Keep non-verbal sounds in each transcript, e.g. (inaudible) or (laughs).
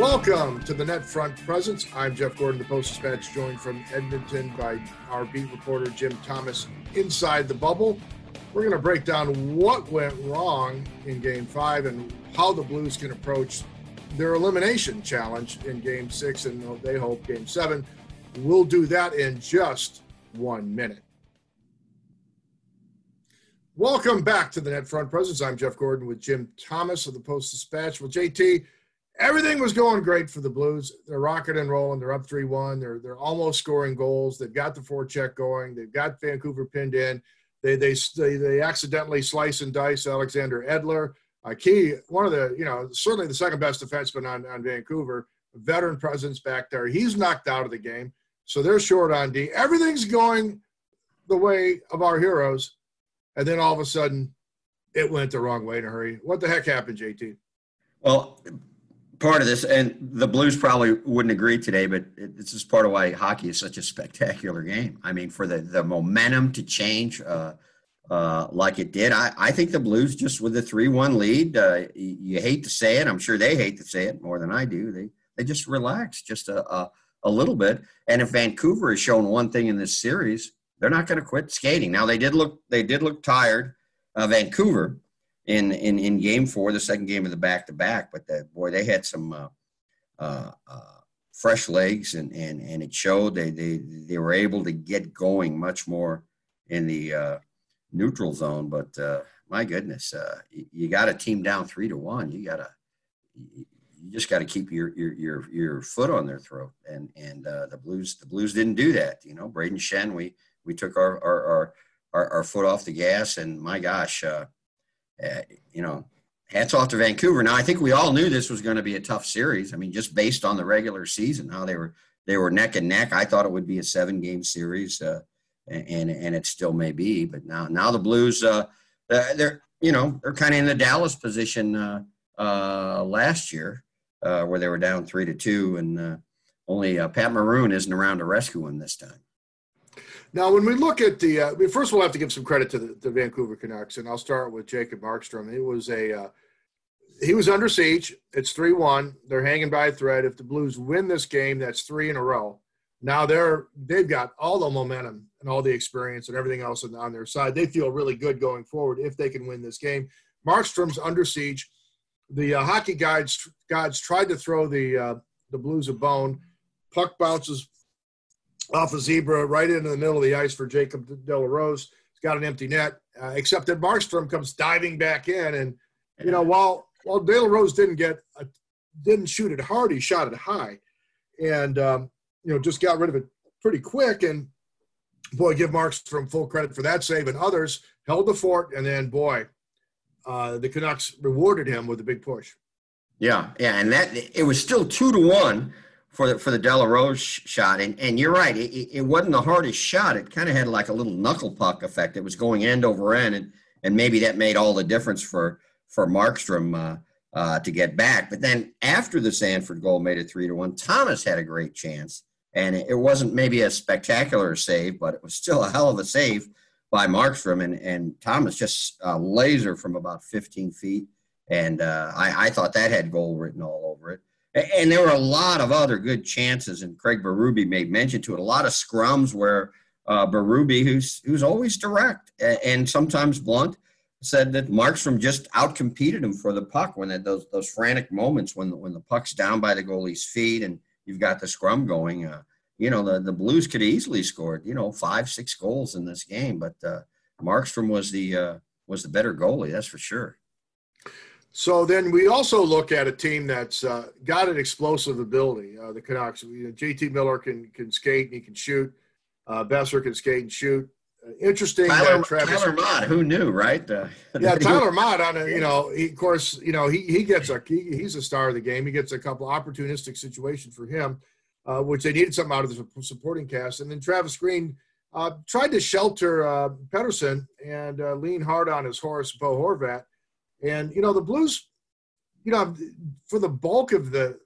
Welcome to the Net Front Presence. I'm Jeff Gordon, the Post Dispatch, joined from Edmonton by our beat reporter Jim Thomas inside the bubble. We're going to break down what went wrong in Game 5 and how the Blues can approach their elimination challenge in Game 6 and they hope Game 7. We'll do that in just one minute. Welcome back to the Net Front Presence. I'm Jeff Gordon with Jim Thomas of the Post Dispatch. Well, JT, everything was going great for the Blues. They're rocking and rolling. They're up three one. They're they're almost scoring goals. They've got the forecheck going. They've got Vancouver pinned in. They they they, they accidentally slice and dice Alexander Edler. Uh, key one of the you know certainly the second best defenseman on on Vancouver. Veteran presence back there. He's knocked out of the game, so they're short on D. Everything's going the way of our heroes, and then all of a sudden, it went the wrong way in a hurry. What the heck happened, JT? Well, part of this, and the Blues probably wouldn't agree today, but it, this is part of why hockey is such a spectacular game. I mean, for the, the momentum to change uh, uh, like it did, I, I think the Blues just with the 3 1 lead, uh, you, you, hate to say it. I'm sure they hate to say it more than I do. They, they just relaxed just a, a, a little bit. And if Vancouver has shown one thing in this series, they're not going to quit skating. Now, they did look, they did look tired, uh, Vancouver in in in game four, the second game of the back to back. But that boy, they had some uh, uh, uh, fresh legs, and and and it showed. They they they were able to get going much more in the uh, neutral zone. But uh, my goodness, uh, you, you got a team down three to one. You got to you just got to keep your, your your your foot on their throat. And and the Blues the Blues didn't do that. You know, Brayden Schenn, we we took our our our, our, our foot off the gas, and my gosh. Uh, uh, you know, hats off to Vancouver. Now, I think we all knew this was going to be a tough series. I mean, just based on the regular season, how they were they were neck and neck. I thought it would be a seven game series, uh, and and it still may be. But now now the Blues, uh, they're you know they're kind of in the Dallas position uh, uh, last year, uh, where they were down three to two, and only Pat Maroon isn't around to rescue them this time. Now, when we look at the, uh, first we'll have to give some credit to the, the Vancouver Canucks, and I'll start with Jacob Markstrom. He was a, uh, he was under siege. It's three one. They're hanging by a thread. If the Blues win this game, that's three in a row. Now they're they've got all the momentum and all the experience and everything else on their side. They feel really good going forward if they can win this game. Markstrom's under siege. The uh, hockey guides gods tried to throw the uh, the Blues a bone. Puck bounces off a zebra right into the middle of the ice for Jacob De La Rose. He's got an empty net, uh, except that Markstrom comes diving back in, and you know while while De La Rose didn't get a, didn't shoot it hard, he shot it high, and um, you know just got rid of it pretty quick. And boy, give Markstrom full credit for that save, and others held the fort, and then boy, uh, the Canucks rewarded him with a big push. Yeah, yeah, and that it was still two to one for the for the De La Rose shot, and and you're right. It, it wasn't the hardest shot. It kind of had like a little knuckle puck effect. It was going end over end, and and maybe that made all the difference for for Markstrom uh, uh, to get back. But then after the Sanford goal made it three to one, Thomas had a great chance, and it wasn't maybe a spectacular save, but it was still a hell of a save by Markstrom, and and Thomas just uh, laser from about 15 feet, and uh, I, I thought that had goal written all over it. And there were a lot of other good chances, and Craig Berube made mention to it. A lot of scrums where uh, Berube, who's who's always direct and sometimes blunt, said that Markstrom just outcompeted him for the puck when those those frantic moments when when the puck's down by the goalie's feet and you've got the scrum going. Uh, you know the the Blues could easily scored you know five six goals in this game, but uh, Markstrom was the uh, was the better goalie, that's for sure. So then we also look at a team that's uh, got an explosive ability. Uh, the Canucks. You know, JT Miller can can skate and he can shoot. Uh, Boeser can skate and shoot. Uh, interesting. Tyler, Tyler Motte, who knew, right? Uh, yeah, (laughs) Tyler Motte. On a, you know, he, of course, you know he he gets a he, he's a star of the game. He gets a couple opportunistic situations for him, uh, which they needed something out of the supporting cast. And then Travis Green tried to shelter Pettersson and lean hard on his horse, Bo Horvat and, you know, the Blues, you know, for the bulk of the,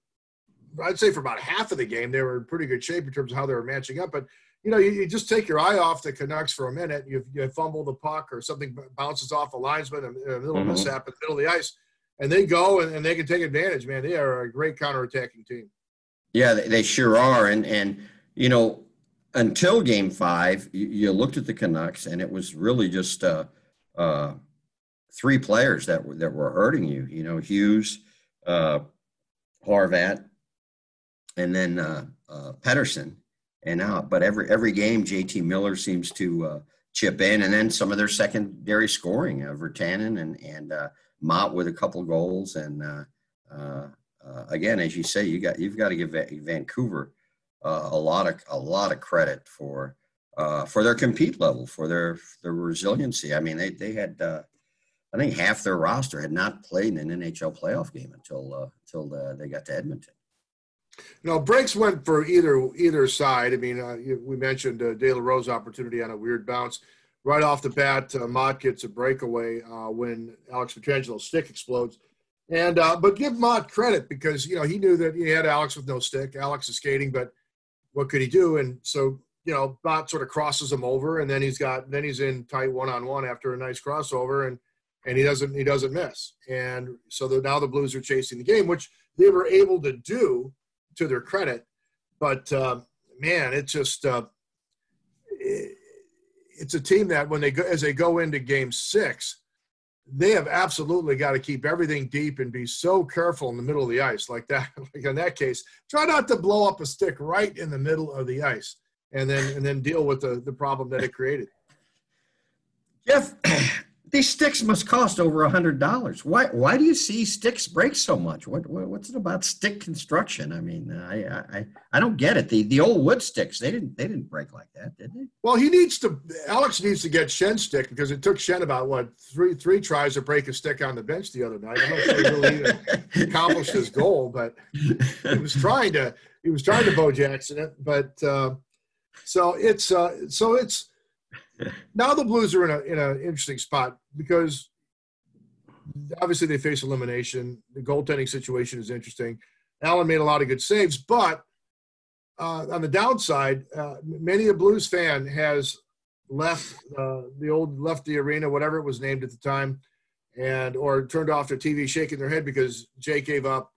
I'd say for about half of the game, they were in pretty good shape in terms of how they were matching up. But, you know, you, you just take your eye off the Canucks for a minute, you, you fumble the puck or something bounces off a linesman, a, a little mm-hmm. mishap in the middle of the ice. and they go and, and they can take advantage. Man, they are a great counterattacking team. Yeah, they, they sure are, and and you know until Game Five, you, you, looked at the Canucks, and it was really just uh, uh, three players that were that were hurting you. You know, Hughes, uh, Horvat, and then uh, uh, Pettersson. And now, but every every game, JT Miller seems to uh, chip in, and then some of their secondary scoring, uh, Virtanen and and uh, Motte with a couple goals, and uh, uh, uh, again, as you say, you got you've got to give Vancouver uh, a lot of a lot of credit for uh, for their compete level, for their their resiliency. I mean, they they had uh, I think half their roster had not played in an NHL playoff game until uh, until uh, they got to Edmonton. No, breaks went for either either side. I mean, uh, we mentioned uh, De La Rose opportunity on a weird bounce. Right off the bat, uh, Motte gets a breakaway uh, when Alex Pietrangelo's stick explodes. And uh, but give Motte credit because you know he knew that he had Alex with no stick. Alex is skating, but what could he do? And so you know, Motte sort of crosses him over, and then he's got then he's in tight one on one after a nice crossover, and and he doesn't he doesn't miss. And so the, now the Blues are chasing the game, which they were able to do to their credit. But uh, man, it's just uh, it, it's a team that when they go as they go into Game Six they have absolutely got to keep everything deep and be so careful in the middle of the ice like that (laughs) like in that case try not to blow up a stick right in the middle of the ice and then and then deal with the the problem that it created jeff these sticks must cost over a hundred dollars. Why? Why do you see sticks break so much? What, what, What's it about stick construction? I mean, I, I I don't get it. The the old wood sticks they didn't they didn't break like that, did they? Well, he needs to. Alex needs to get Schenn stick because it took Schenn about what three three tries to break a stick on the bench the other night. I'm not sure he really (laughs) accomplished his goal, but he was trying to he was trying to Bo Jackson it. But uh, so it's uh, so it's now the Blues are in a in an interesting spot because obviously they face elimination. The goaltending situation is interesting. Allen made a lot of good saves, but uh, on the downside, uh, many a Blues fan has left uh, the old left the arena, whatever it was named at the time, and or turned off their TV, shaking their head because Jake gave up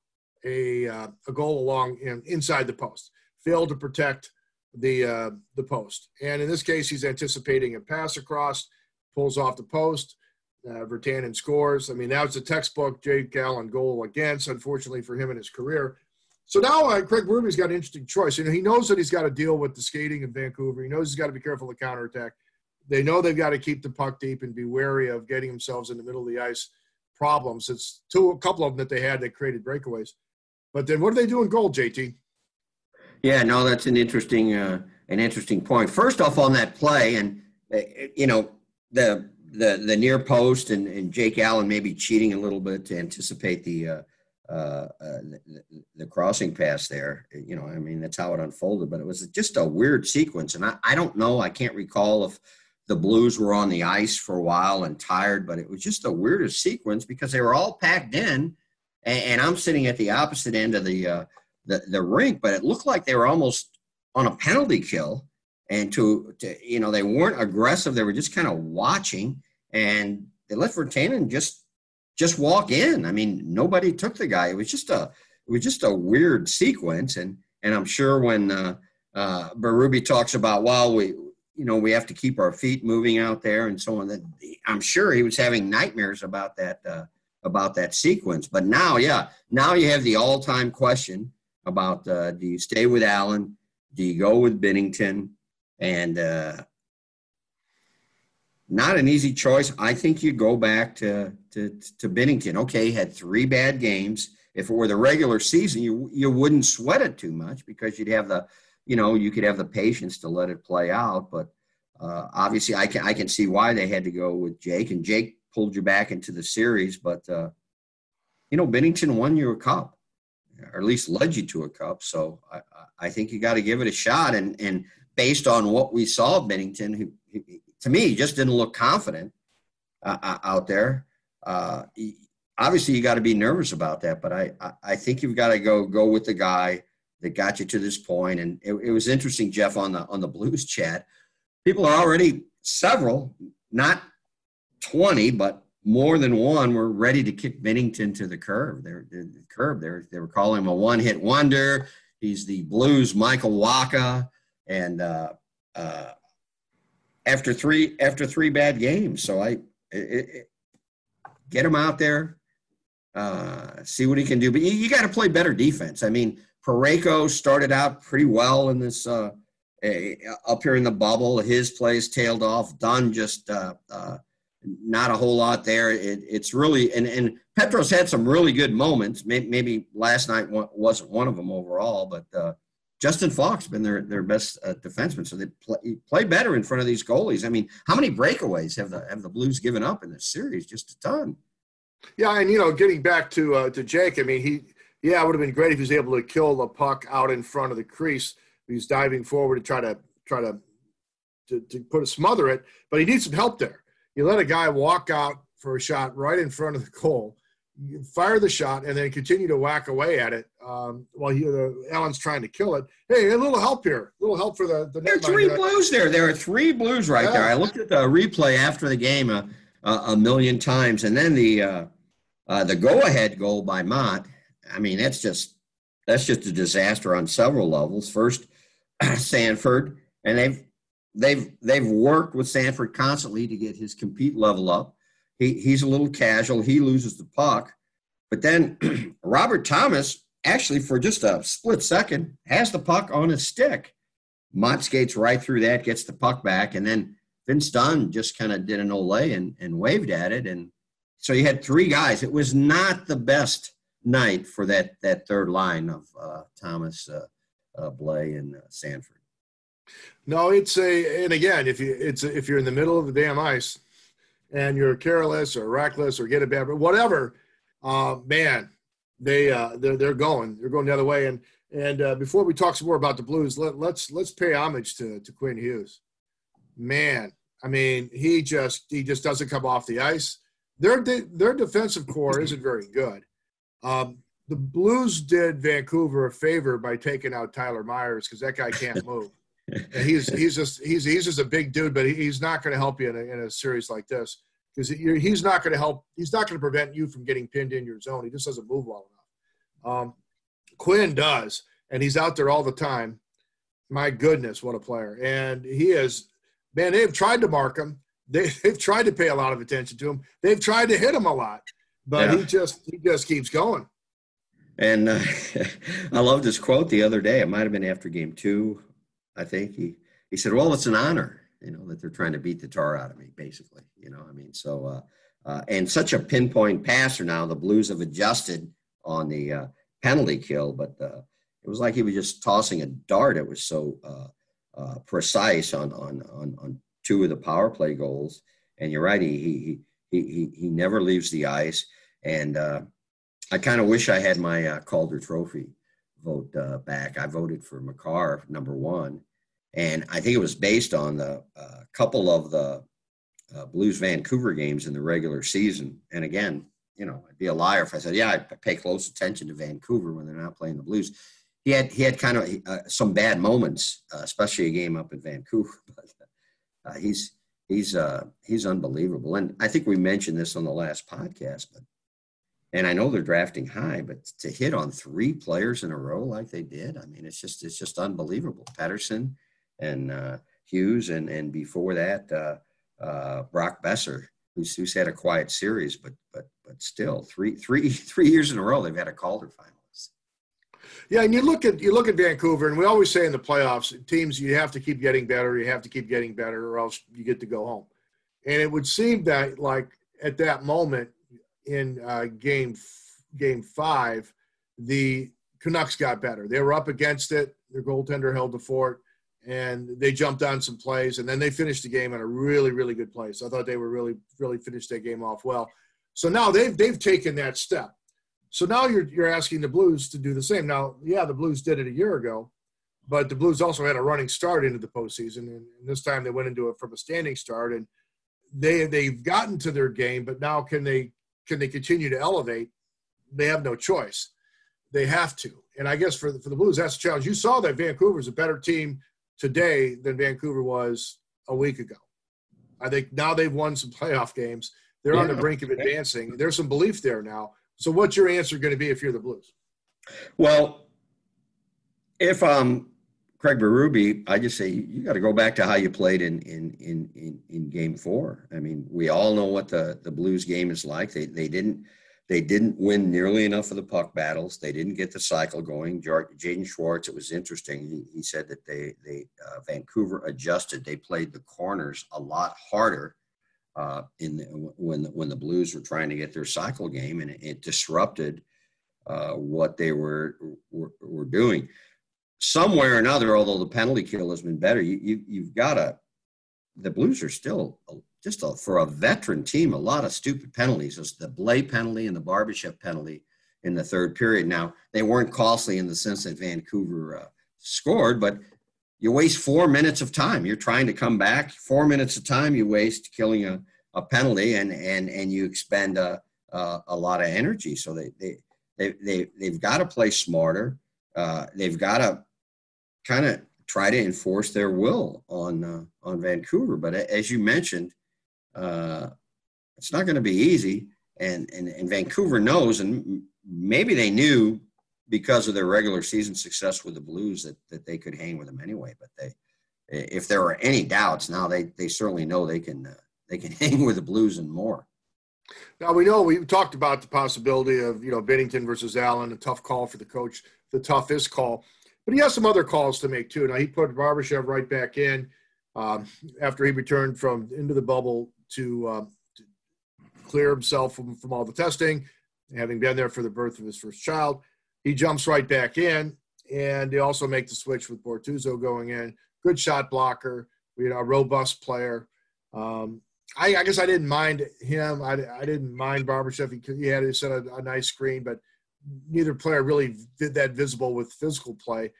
a uh, a goal along in, inside the post, failed to protect the uh, the post. And in this case, he's anticipating a pass across, pulls off the post. Uh, Virtanen scores. I mean, that was a textbook Jake Allen goal against, unfortunately for him in his career. So now uh, Craig Berube's got an interesting choice. You know, he knows that he's got to deal with the skating in Vancouver. He knows he's got to be careful of counterattack. They know they've got to keep the puck deep and be wary of getting themselves in the middle of the ice problems. It's two, a couple of them that they had that created breakaways. But then what do they do in goal, JT? Yeah, no, that's an interesting uh, an interesting point. First off, on that play, and uh, you know the the the near post and, and Jake Allen maybe cheating a little bit to anticipate the, uh, uh, uh, the, the crossing pass there. You know, I mean that's how it unfolded, but it was just a weird sequence, and I, I don't know, I can't recall if the Blues were on the ice for a while and tired, but it was just the weirdest sequence because they were all packed in, and, and I'm sitting at the opposite end of the uh, the, the rink, but it looked like they were almost on a penalty kill. And to, to you know, they weren't aggressive. They were just kind of watching, and they let Virtanen just just walk in. I mean, nobody took the guy. It was just a it was just a weird sequence. And and I'm sure when uh, uh, Berube talks about, well, we you know we have to keep our feet moving out there and so on. That I'm sure he was having nightmares about that uh, about that sequence. But now, yeah, now you have the all time question about uh, do you stay with Allen? Do you go with Binnington? And uh, not an easy choice. I think you go back to, to, to Binnington. Okay, had three bad games. If it were the regular season, you you wouldn't sweat it too much because you'd have the, you know, you could have the patience to let it play out. But uh, obviously, I can I can see why they had to go with Jake, and Jake pulled you back into the series. But uh, you know, Binnington won you a cup or at least led you to a cup. So I, I think you got to give it a shot. And and based on what we saw of Binnington, who, who to me just didn't look confident uh, uh out there. Uh, obviously, you got to be nervous about that. But I I think you've got to go go with the guy that got you to this point. And it, it was interesting, Jeff, on the on the Blues chat. People are already several, not twenty, but more than one were ready to kick Binnington to the curb. They're, they're the curb. They they were calling him a one-hit wonder. He's the Blues Michael Wacha, and uh, uh, after three after three bad games, so I it, it, get him out there, uh, see what he can do. But you, you got to play better defense. I mean, Parayko started out pretty well in this uh, up here in the bubble. His plays tailed off. Dunn just uh, uh, not a whole lot there. It, it's really and and Petros had some really good moments. Maybe, last night wasn't one of them overall, but uh, Justin Faulk been their their best uh, defenseman, so they play, play better in front of these goalies. I mean, how many breakaways have the have the Blues given up in this series? Just a ton. Yeah, and you know, getting back to uh, to Jake, I mean, he yeah, it would have been great if he was able to kill the puck out in front of the crease. He's diving forward to try to try to, to to put a smother it, but he needs some help there. You let a guy walk out for a shot right in front of the goal you fire the shot and then continue to whack away at it um, while he, uh, Allen's trying to kill it. Hey, a little help here, a little help for the. the there are three blues there. There are three blues right yeah. there. I looked at the replay after the game a, a, a million times, and then the uh, uh, the go ahead goal by Motte. I mean, that's just that's just a disaster on several levels. First, (clears throat) Sanford, and they've they've they've worked with Sanford constantly to get his compete level up he, he's a little casual. He loses the puck. But then (clears throat) Robert Thomas, actually, for just a split second, has the puck on his stick. Motte skates right through that, gets the puck back, and then Vince Dunn just kind of did an Olay and, and waved at it. And so you had three guys. It was not the best night for that that third line of uh, Thomas, uh, uh, Blais, and uh, Sanford. No, it's a and again, if you it's a, if you're in the middle of the damn ice, and you're careless or reckless or get a bad, whatever, uh, man, they uh, they're they're going, they're going the other way. And and uh, before we talk some more about the Blues, let, let's let's pay homage to to Quinn Hughes. Man, I mean, he just he just doesn't come off the ice. Their their defensive core isn't very good. Um, the Blues did Vancouver a favor by taking out Tyler Myers because that guy can't move he's he's just he's he's just a big dude, but he's not going to help you in a, in a series like this because he's not going to help. He's not going to prevent you from getting pinned in your zone. He just doesn't move well enough. Um, Quinn does, and he's out there all the time. My goodness, what a player! And he is, man. They've tried to mark him. They, (laughs) they've tried to pay a lot of attention to him. They've tried to hit him a lot, but yeah. he just he just keeps going. And uh, (laughs) I loved his quote the other day. It might have been after game two I think he he said, "Well, it's an honor, you know, that they're trying to beat the tar out of me, basically. You know, I mean, so uh, uh, and such a pinpoint passer now. The Blues have adjusted on the uh, penalty kill, but uh, it was like he was just tossing a dart. It was so uh, uh, precise on on on on two of the power play goals. And you're right, he he he he, he never leaves the ice. And I kind of wish I had my Calder Trophy vote back. I voted for Makar number one and I think it was based on the uh, couple of the uh, Blues Vancouver games in the regular season. And again, you know, I'd be a liar if I said, yeah, I pay close attention to Vancouver when they're not playing the Blues. He had he had kind of uh, some bad moments, uh, especially a game up in Vancouver. (laughs) But uh, he's he's uh, he's unbelievable. And I think we mentioned this on the last podcast, but and I know they're drafting high, but to hit on three players in a row like they did, I mean, it's just it's just unbelievable. Pettersson, and uh, Hughes, and and before that, uh, uh, Brock Boeser, who's who's had a quiet series, but but but still three three (laughs) three years in a row they've had a Calder finalist. Yeah, and you look at you look at Vancouver, and we always say in the playoffs, teams you have to keep getting better, you have to keep getting better, or else you get to go home. And it would seem that like at that moment in uh, game game five, the Canucks got better. They were up against it. Their goaltender held the fort and they jumped on some plays, and then they finished the game in a really, really good place. I thought they were really, really finished that game off well. So now they've they've taken that step. So now you're you're asking the Blues to do the same. Now, yeah, the Blues did it a year ago, but the Blues also had a running start into the postseason, and, this time they went into it from a standing start, and they they've gotten to their game, but now can they can they continue to elevate? They have no choice. They have to. And I guess for the, for the Blues, that's a challenge. You saw that Vancouver's a better team today than Vancouver was a week ago. I think now they've won some playoff games. They're yeah. on the brink of advancing. There's some belief there now. So, what's your answer going to be if you're the Blues? Well, if um Craig Berube, I just say you got to go back to how you played in, in in in in Game Four. I mean, we all know what the the Blues game is like. They they didn't they didn't win nearly enough of the puck battles. They didn't get the cycle going. Jaden Schwartz, it was interesting. He, he said that they they uh, Vancouver adjusted. They played the corners a lot harder uh, in the, when the, when the Blues were trying to get their cycle game, and it, it disrupted uh, what they were, were, were doing. Somewhere or another, although the penalty kill has been better, you, you you've got to. The Blues are still just a, for a veteran team a lot of stupid penalties. There's the Blais penalty and the Barbashev penalty in the third period. Now they weren't costly in the sense that Vancouver uh, scored, but you waste four minutes of time. You're trying to come back. Four minutes of time you waste killing a, a penalty, and and and you expend a a, a lot of energy. So they they they, they they've got to play smarter. Uh, they've got to kind of try to enforce their will on uh, on Vancouver. But as you mentioned, uh, it's not going to be easy. And, and and Vancouver knows, and maybe they knew because of their regular season success with the Blues that that they could hang with them anyway. But they, if there are any doubts now, they they certainly know they can uh, they can (laughs) hang with the Blues and more. Now we know we talked about the possibility of you know Binnington versus Allen, a tough call for the coach, the toughest call, but he has some other calls to make too. Now he put Barbashev right back in um, after he returned from into the bubble to, uh, to clear himself from, from all the testing, having been there for the birth of his first child. He jumps right back in, and they also make the switch with Bortuzzo going in. Good shot blocker, you know, a robust player. Um, I, I, guess I didn't mind him. I, I didn't mind Barbashev. He, he had he set a, a, nice screen, but neither player really did that visible with physical play.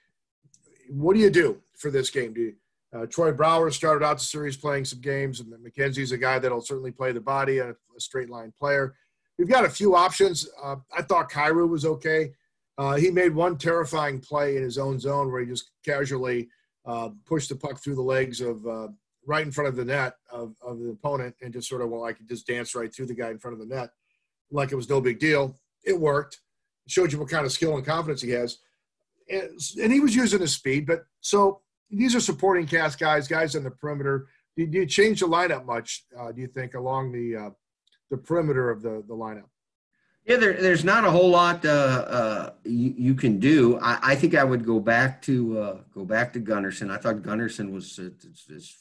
What do you do for this game? Do you, uh, Troy Brouwer started out the series playing some games, and McKenzie's a guy that'll certainly play the body and a, straight line player. We've got a few options. Uh, I thought Kyrou was okay. Uh, he made one terrifying play in his own zone where he just casually uh, pushed the puck through the legs of uh, right in front of the net of, of the opponent and just sort of, well, I could just dance right through the guy in front of the net like it was no big deal. It worked. It showed you what kind of skill and confidence he has. And, and he was using his speed, but so these are supporting cast guys, guys on the perimeter. Do, you change the lineup much? Uh, do you think along the uh, the perimeter of the the lineup? Yeah, there, there's not a whole lot uh, uh, you, you, can do. I, I, think I would go back to uh, go back to Gunnarsson. I thought Gunnarsson was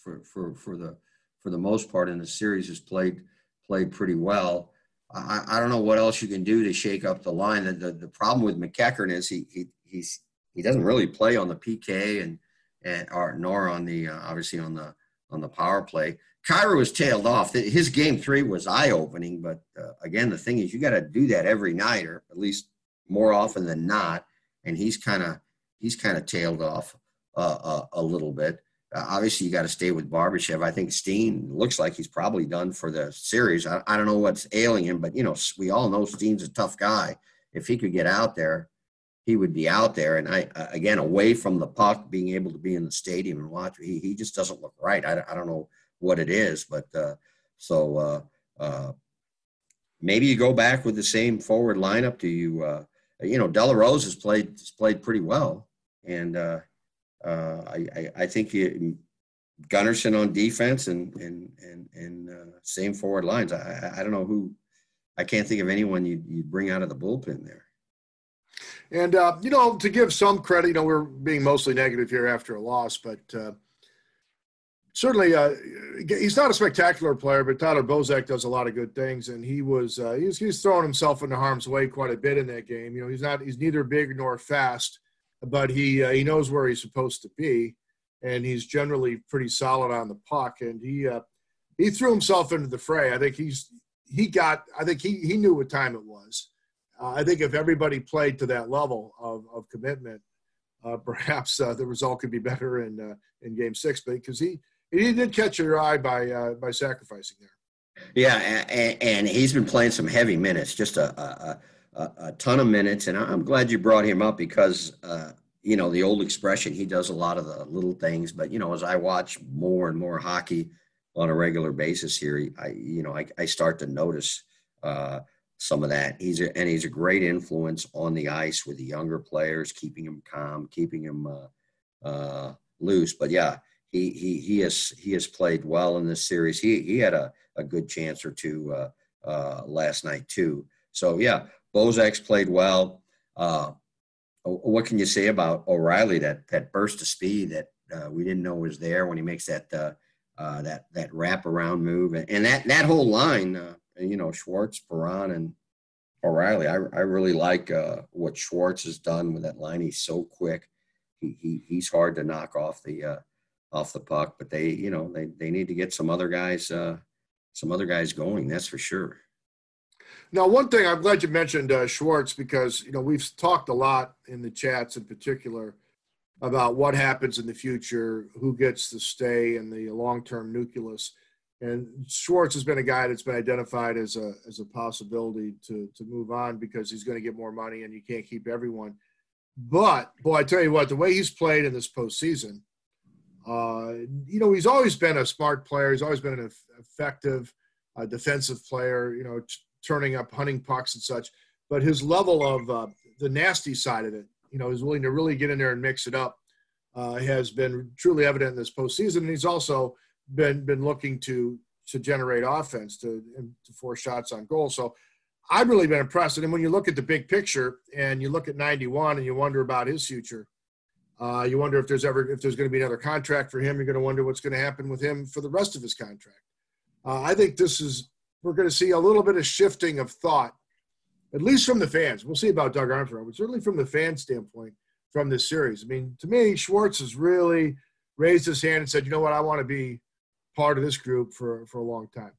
for, for for the for the most part in the series has played played pretty well. I, I don't know what else you can do to shake up the line. The, the, the problem with MacEachern is he, he he's he doesn't really play on the PK and and or nor on the uh, obviously on the on the power play. Kyrou was tailed off. His game three was eye opening, but uh, again, the thing is, you got to do that every night, or at least more often than not. And he's kind of he's kind of tailed off uh, uh a little bit. Uh, obviously, you got to stay with Barbashev. I think Steen looks like he's probably done for the series. I, I don't know what's ailing him, but you know, we all know Steen's a tough guy. If he could get out there, he would be out there. And I, again, away from the puck, being able to be in the stadium and watch, he, he just doesn't look right. I, I don't know what it is, but uh, so uh, uh, maybe you go back with the same forward lineup. Do you, uh, you know, De La Rose has played has played pretty well, and uh, uh, I, I, I think you, Gunnarsson on defense and and and and same forward lines. I, I don't know who. I can't think of anyone you'd, you'd bring out of the bullpen there. And, uh, you know, to give some credit, you know, we're being mostly negative here after a loss, but uh, certainly uh, he's not a spectacular player, but Tyler Bozak does a lot of good things. And he was, uh, he's, he's throwing himself into harm's way quite a bit in that game. You know, he's not, he's neither big nor fast, but he, uh, he knows where he's supposed to be. And he's generally pretty solid on the puck. And he, uh, he threw himself into the fray. I think he's, he got, I think he, he knew what time it was uh, I think if everybody played to that level of, of commitment, uh, (laughs) perhaps uh, the result could be better in uh, in Game Six. Because he he did catch your eye by uh, by sacrificing there. Yeah, and, and, he's been playing some heavy minutes, just a, a, a, a, ton of minutes, and I'm glad you brought him up because uh, you know the old expression he does a lot of the little things. But you know, as I watch more and more hockey on a regular basis here, I you know I, I start to notice uh, some of that. He's a, and he's a great influence on the ice with the younger players, keeping them calm, keeping them uh, uh, loose. But yeah, he he he has he has played well in this series. He he had a, a good chance or two uh, uh, last night too. So yeah, Bozak's played well. Uh, what can you say about O'Reilly? That that burst of speed that uh, we didn't know was there when he makes that uh, uh, that that wrap around move, and, that that whole line, uh, you know, Schwartz, Perron, and O'Reilly. I I really like uh, what Schwartz has done with that line. He's so quick. He, he he's hard to knock off the uh, off the puck, but they you know they they need to get some other guys some other guys going. That's for sure. Now, one thing I'm glad you mentioned uh, Schwartz because you know we've talked a lot in the chats in particular about what happens in the future, who gets to stay in the long-term nucleus, and Schwartz has been a guy that's been identified as a as a possibility to to move on because he's going to get more money and you can't keep everyone. But boy, I tell you what, the way he's played in this postseason, uh, you know, he's always been a smart player. He's always been an effective uh, defensive player. You know, turning up hunting pucks and such. But his level of uh, the nasty side of it, you know, is willing to really get in there and mix it up, uh, has been truly evident in this postseason. And he's also been been looking to to generate offense to to force shots on goal. So I've really been impressed. And when you look at the big picture and you look at 91 and you wonder about his future, uh, you wonder if there's ever if there's going to be another contract for him. You're going to wonder what's going to happen with him for the rest of his contract. Uh, I think this is we're going to see a little bit of shifting of thought, at least from the fans. We'll see about Doug Armstrong, but certainly from the fan standpoint from this series. I mean, to me, Schwartz has really raised his hand and said, you know what, I want to be part of this group for, for a long time.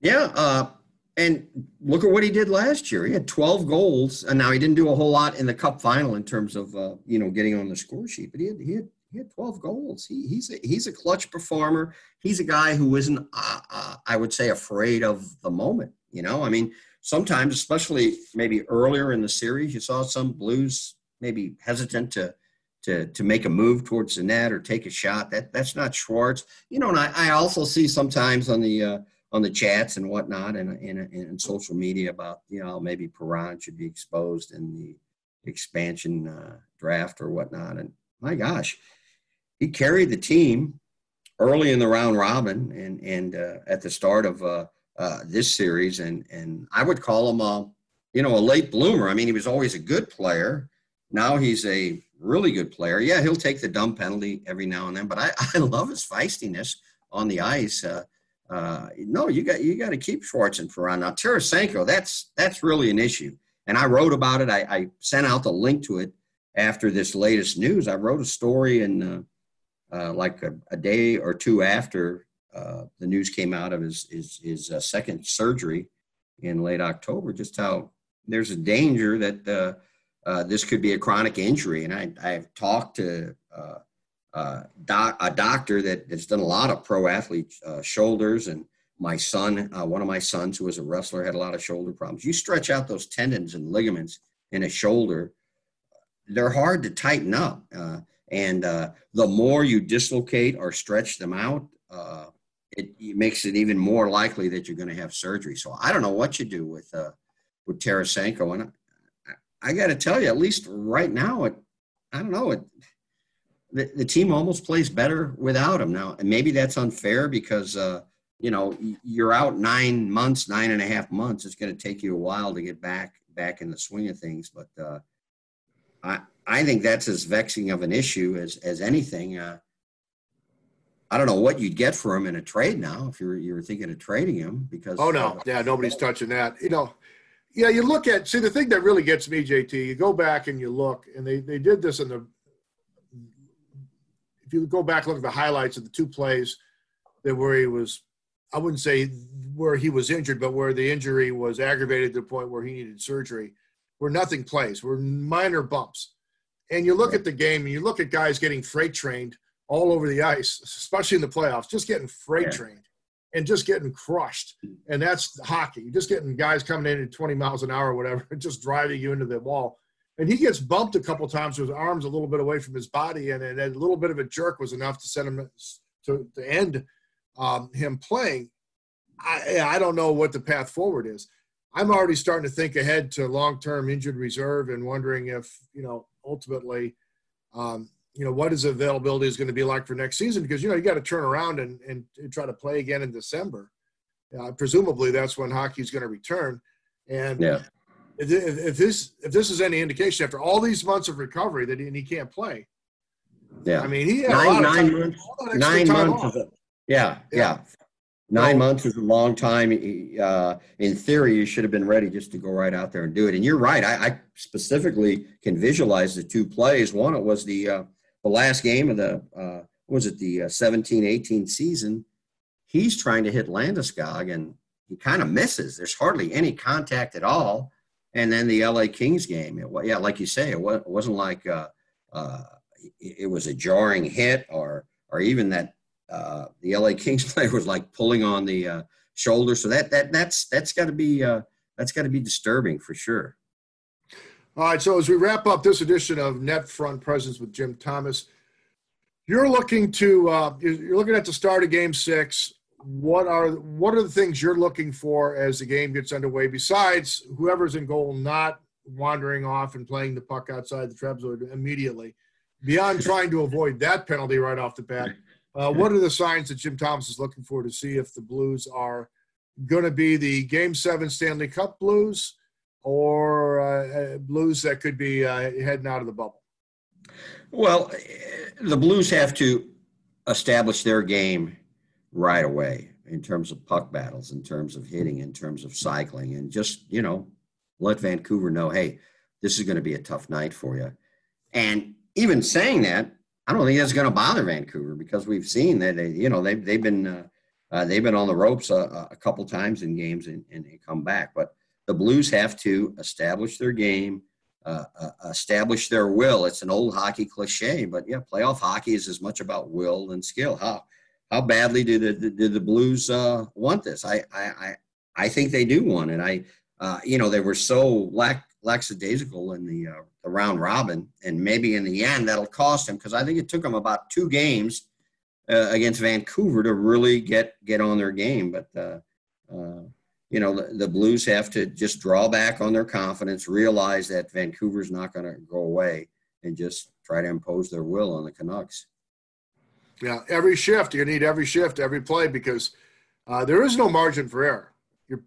Yeah. Uh, and look at what he did last year. He had 12 goals, and now he didn't do a whole lot in the cup final in terms of, uh, you know, getting on the score sheet, but he had, he had he had 12 goals. He, he's a, he's a clutch performer. He's a guy who isn't, uh, uh, I would say, afraid of the moment. You know, I mean, sometimes, especially maybe earlier in the series, you saw some Blues maybe hesitant to to to make a move towards the net or take a shot. That that's not Schwartz. You know, and I, I also see sometimes on the uh, on the chats and whatnot and in, social media about you know maybe Perron should be exposed in the expansion uh, draft or whatnot. And my gosh, he carried the team early in the round robin and and uh, at the start of uh, this series, and and I would call him a you know a late bloomer. I mean, he was always a good player. Now he's a really good player. Yeah, he'll take the dumb penalty every now and then, but I, (laughs) I love his feistiness on the ice. Uh, uh, no, you got you got to keep Schwartz and Perron. Now Tarasenko, that's that's really an issue, and I wrote about it. I, I sent out the link to it after this latest news. I wrote a story in uh, uh, like a, a, day or two after uh, the news came out of his his, his uh, second surgery in late October, just how there's a danger that uh, uh, this could be a chronic injury. And I I've talked to uh, doc, a doctor that has done a lot of pro athlete shoulders and my son, one of my sons who was a wrestler, had a lot of shoulder problems. You stretch out those tendons and ligaments in a shoulder, they're hard to tighten up. And the more you dislocate or stretch them out, uh, it, makes it even more likely that you're going to have surgery. So I don't know what you do with uh, with Tarasenko, and I, I got to tell you, at least right now, it I don't know it. The, the team almost plays better without him now, and maybe that's unfair because uh, you know you're out nine months, nine and a half months. It's going to take you a while to get back back in the swing of things, but uh, I I think that's as vexing of an issue as as anything. Uh, I don't know what you'd get for him in a trade now if you're you're thinking of trading him because. Oh no, uh, yeah, nobody's touching that. You know, yeah, you look at see the thing that really gets me, JT. You go back and you look, and they they did this in the. If you go back look at the highlights of the two plays, that where he was, I wouldn't say where he was injured, but where the injury was aggravated to the point where he needed surgery, where nothing plays, where minor bumps and you look at the game and you look at guys getting freight trained all over the ice, especially in the playoffs, just getting freight yeah. trained and just getting crushed. And that's hockey. Just getting guys coming in at 20 miles an hour or whatever, (laughs) just driving you into the wall. And he gets bumped a couple times with his arms a little bit away from his body, and, and a little bit of a jerk was enough to send him to, to end um, him playing, I, I don't know what the path forward is. I'm already starting to think ahead to long-term injured reserve and wondering if you know ultimately, um, you know, what his availability is going to be like for next season because you know you got to turn around and, and try to play again in December. Uh, presumably, that's when hockey's going to return. And Yeah. if, if, this if this is any indication after all these months of recovery that he, and he can't play, Yeah. I mean he nine nine months. a lot of extra Nine months is a, yeah, Yeah. yeah. Nine months is a long time. Uh, in theory, you should have been ready just to go right out there and do it. And you're right. I, I specifically can visualize the two plays. One, it was the uh, the last game of the uh, was it the uh, 17-18 season. He's trying to hit Landeskog and he kind of misses. There's hardly any contact at all. And then the LA Kings game, it, yeah, like you say, it, wa- it wasn't like uh, uh, it, it was a jarring hit or or even that uh, the LA (laughs) Kings player was like pulling on the uh, shoulder. So that that that's that's got to be uh, that's got to be disturbing for sure. All right, so as we wrap up this edition of Net Front Presence with Jim Thomas, you're looking to uh, you're looking at the start of Game Six. What are what are the things you're looking for as the game gets underway? Besides whoever's in goal not wandering off and playing the puck outside the trapezoid immediately, beyond trying to avoid that penalty right off the bat, uh, what are the signs that Jim Thomas is looking for to see if the Blues are going to be the Game Seven Stanley Cup Blues? Or uh, uh, blues that could be uh, heading out of the bubble? Well, eh, the Blues have to establish their game right away in terms of puck battles, in terms of hitting, in terms of cycling, and just you know let Vancouver know, hey, this is going to be a tough night for you. And even saying that, I don't think that's going to bother Vancouver because we've seen that they, you know they've they've been uh, uh, they've been on the ropes a, a couple times in games and, and come back, but the Blues have to establish their game, uh, uh, establish their will. It's an old hockey cliche, but yeah, playoff hockey is as much about will and skill. How how badly do the do the Blues uh, want this? I, I I I think they do want it. I uh, you know they were so lack lackadaisical in the uh, the round robin, and maybe in the end that'll cost them because I think it took them about two games uh, against Vancouver to really get get on their game, but. You know, the, the Blues have to just draw back on their confidence, realize that Vancouver's not going to go away, and just try to impose their will on the Canucks. Yeah, every shift you need every shift, every play because uh, there is no margin for error.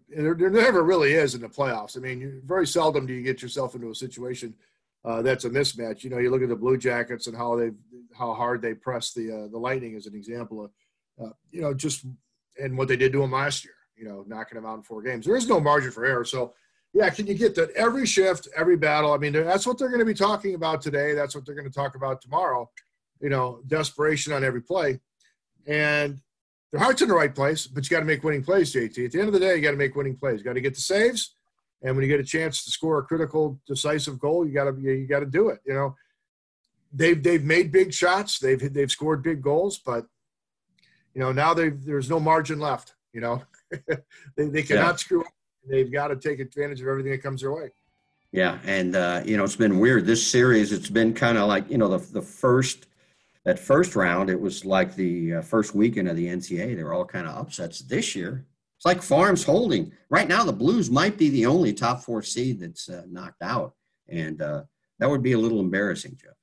There, there never really is in the playoffs. I mean, you, very seldom do you get yourself into a situation uh, that's a mismatch. You know, you look at the Blue Jackets and how they how hard they press the uh, the Lightning as an example of, uh, you know, just and what they did to them last year. You know, knocking them out in four games. There is no margin for error. So, yeah, can you get that every shift, every battle? I mean, that's what they're going to be talking about today. That's what they're going to talk about tomorrow. You know, desperation on every play, and their heart's in the right place. But you got to make winning plays, JT. At the end of the day, you got to make winning plays. You got to get the saves, and when you get a chance to score a critical, decisive goal, you got to you got to do it. You know, they've they've made big shots. They've they've scored big goals, but you know now there's no margin left. You know, (laughs) they they cannot Yeah. screw up. They've got to take advantage of everything that comes their way. Yeah, and uh, you know it's been weird. This series, it's been kind of like you know the the first that first round. It was like the uh, first weekend of the NCAA. They were all kind of upsets. This year, it's like Farms holding. Right now, the Blues might be the only top four seed that's uh, knocked out, and uh, that would be a little embarrassing, Jeff.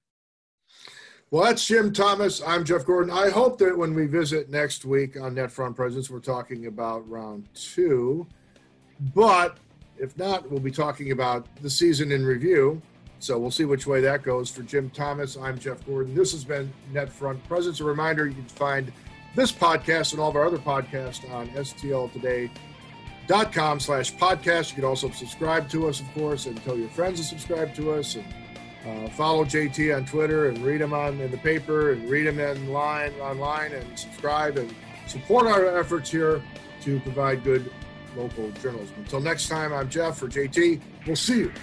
Well, that's Jim Thomas. I'm Jeff Gordon. I hope that when we visit next week on Net Front Presence, we're talking about round two. But if not, we'll be talking about the season in review. So we'll see which way that goes. For Jim Thomas, I'm Jeff Gordon. This has been Net Front Presence. A reminder you can find this podcast and all of our other podcasts on stltoday.com slash podcast. You can also subscribe to us, of course, and tell your friends to subscribe to us. And uh, follow JT on Twitter and read him on in the paper and read him online online and subscribe and support our efforts here to provide good local journalism. Until next time, I'm Jeff for JT. We'll see you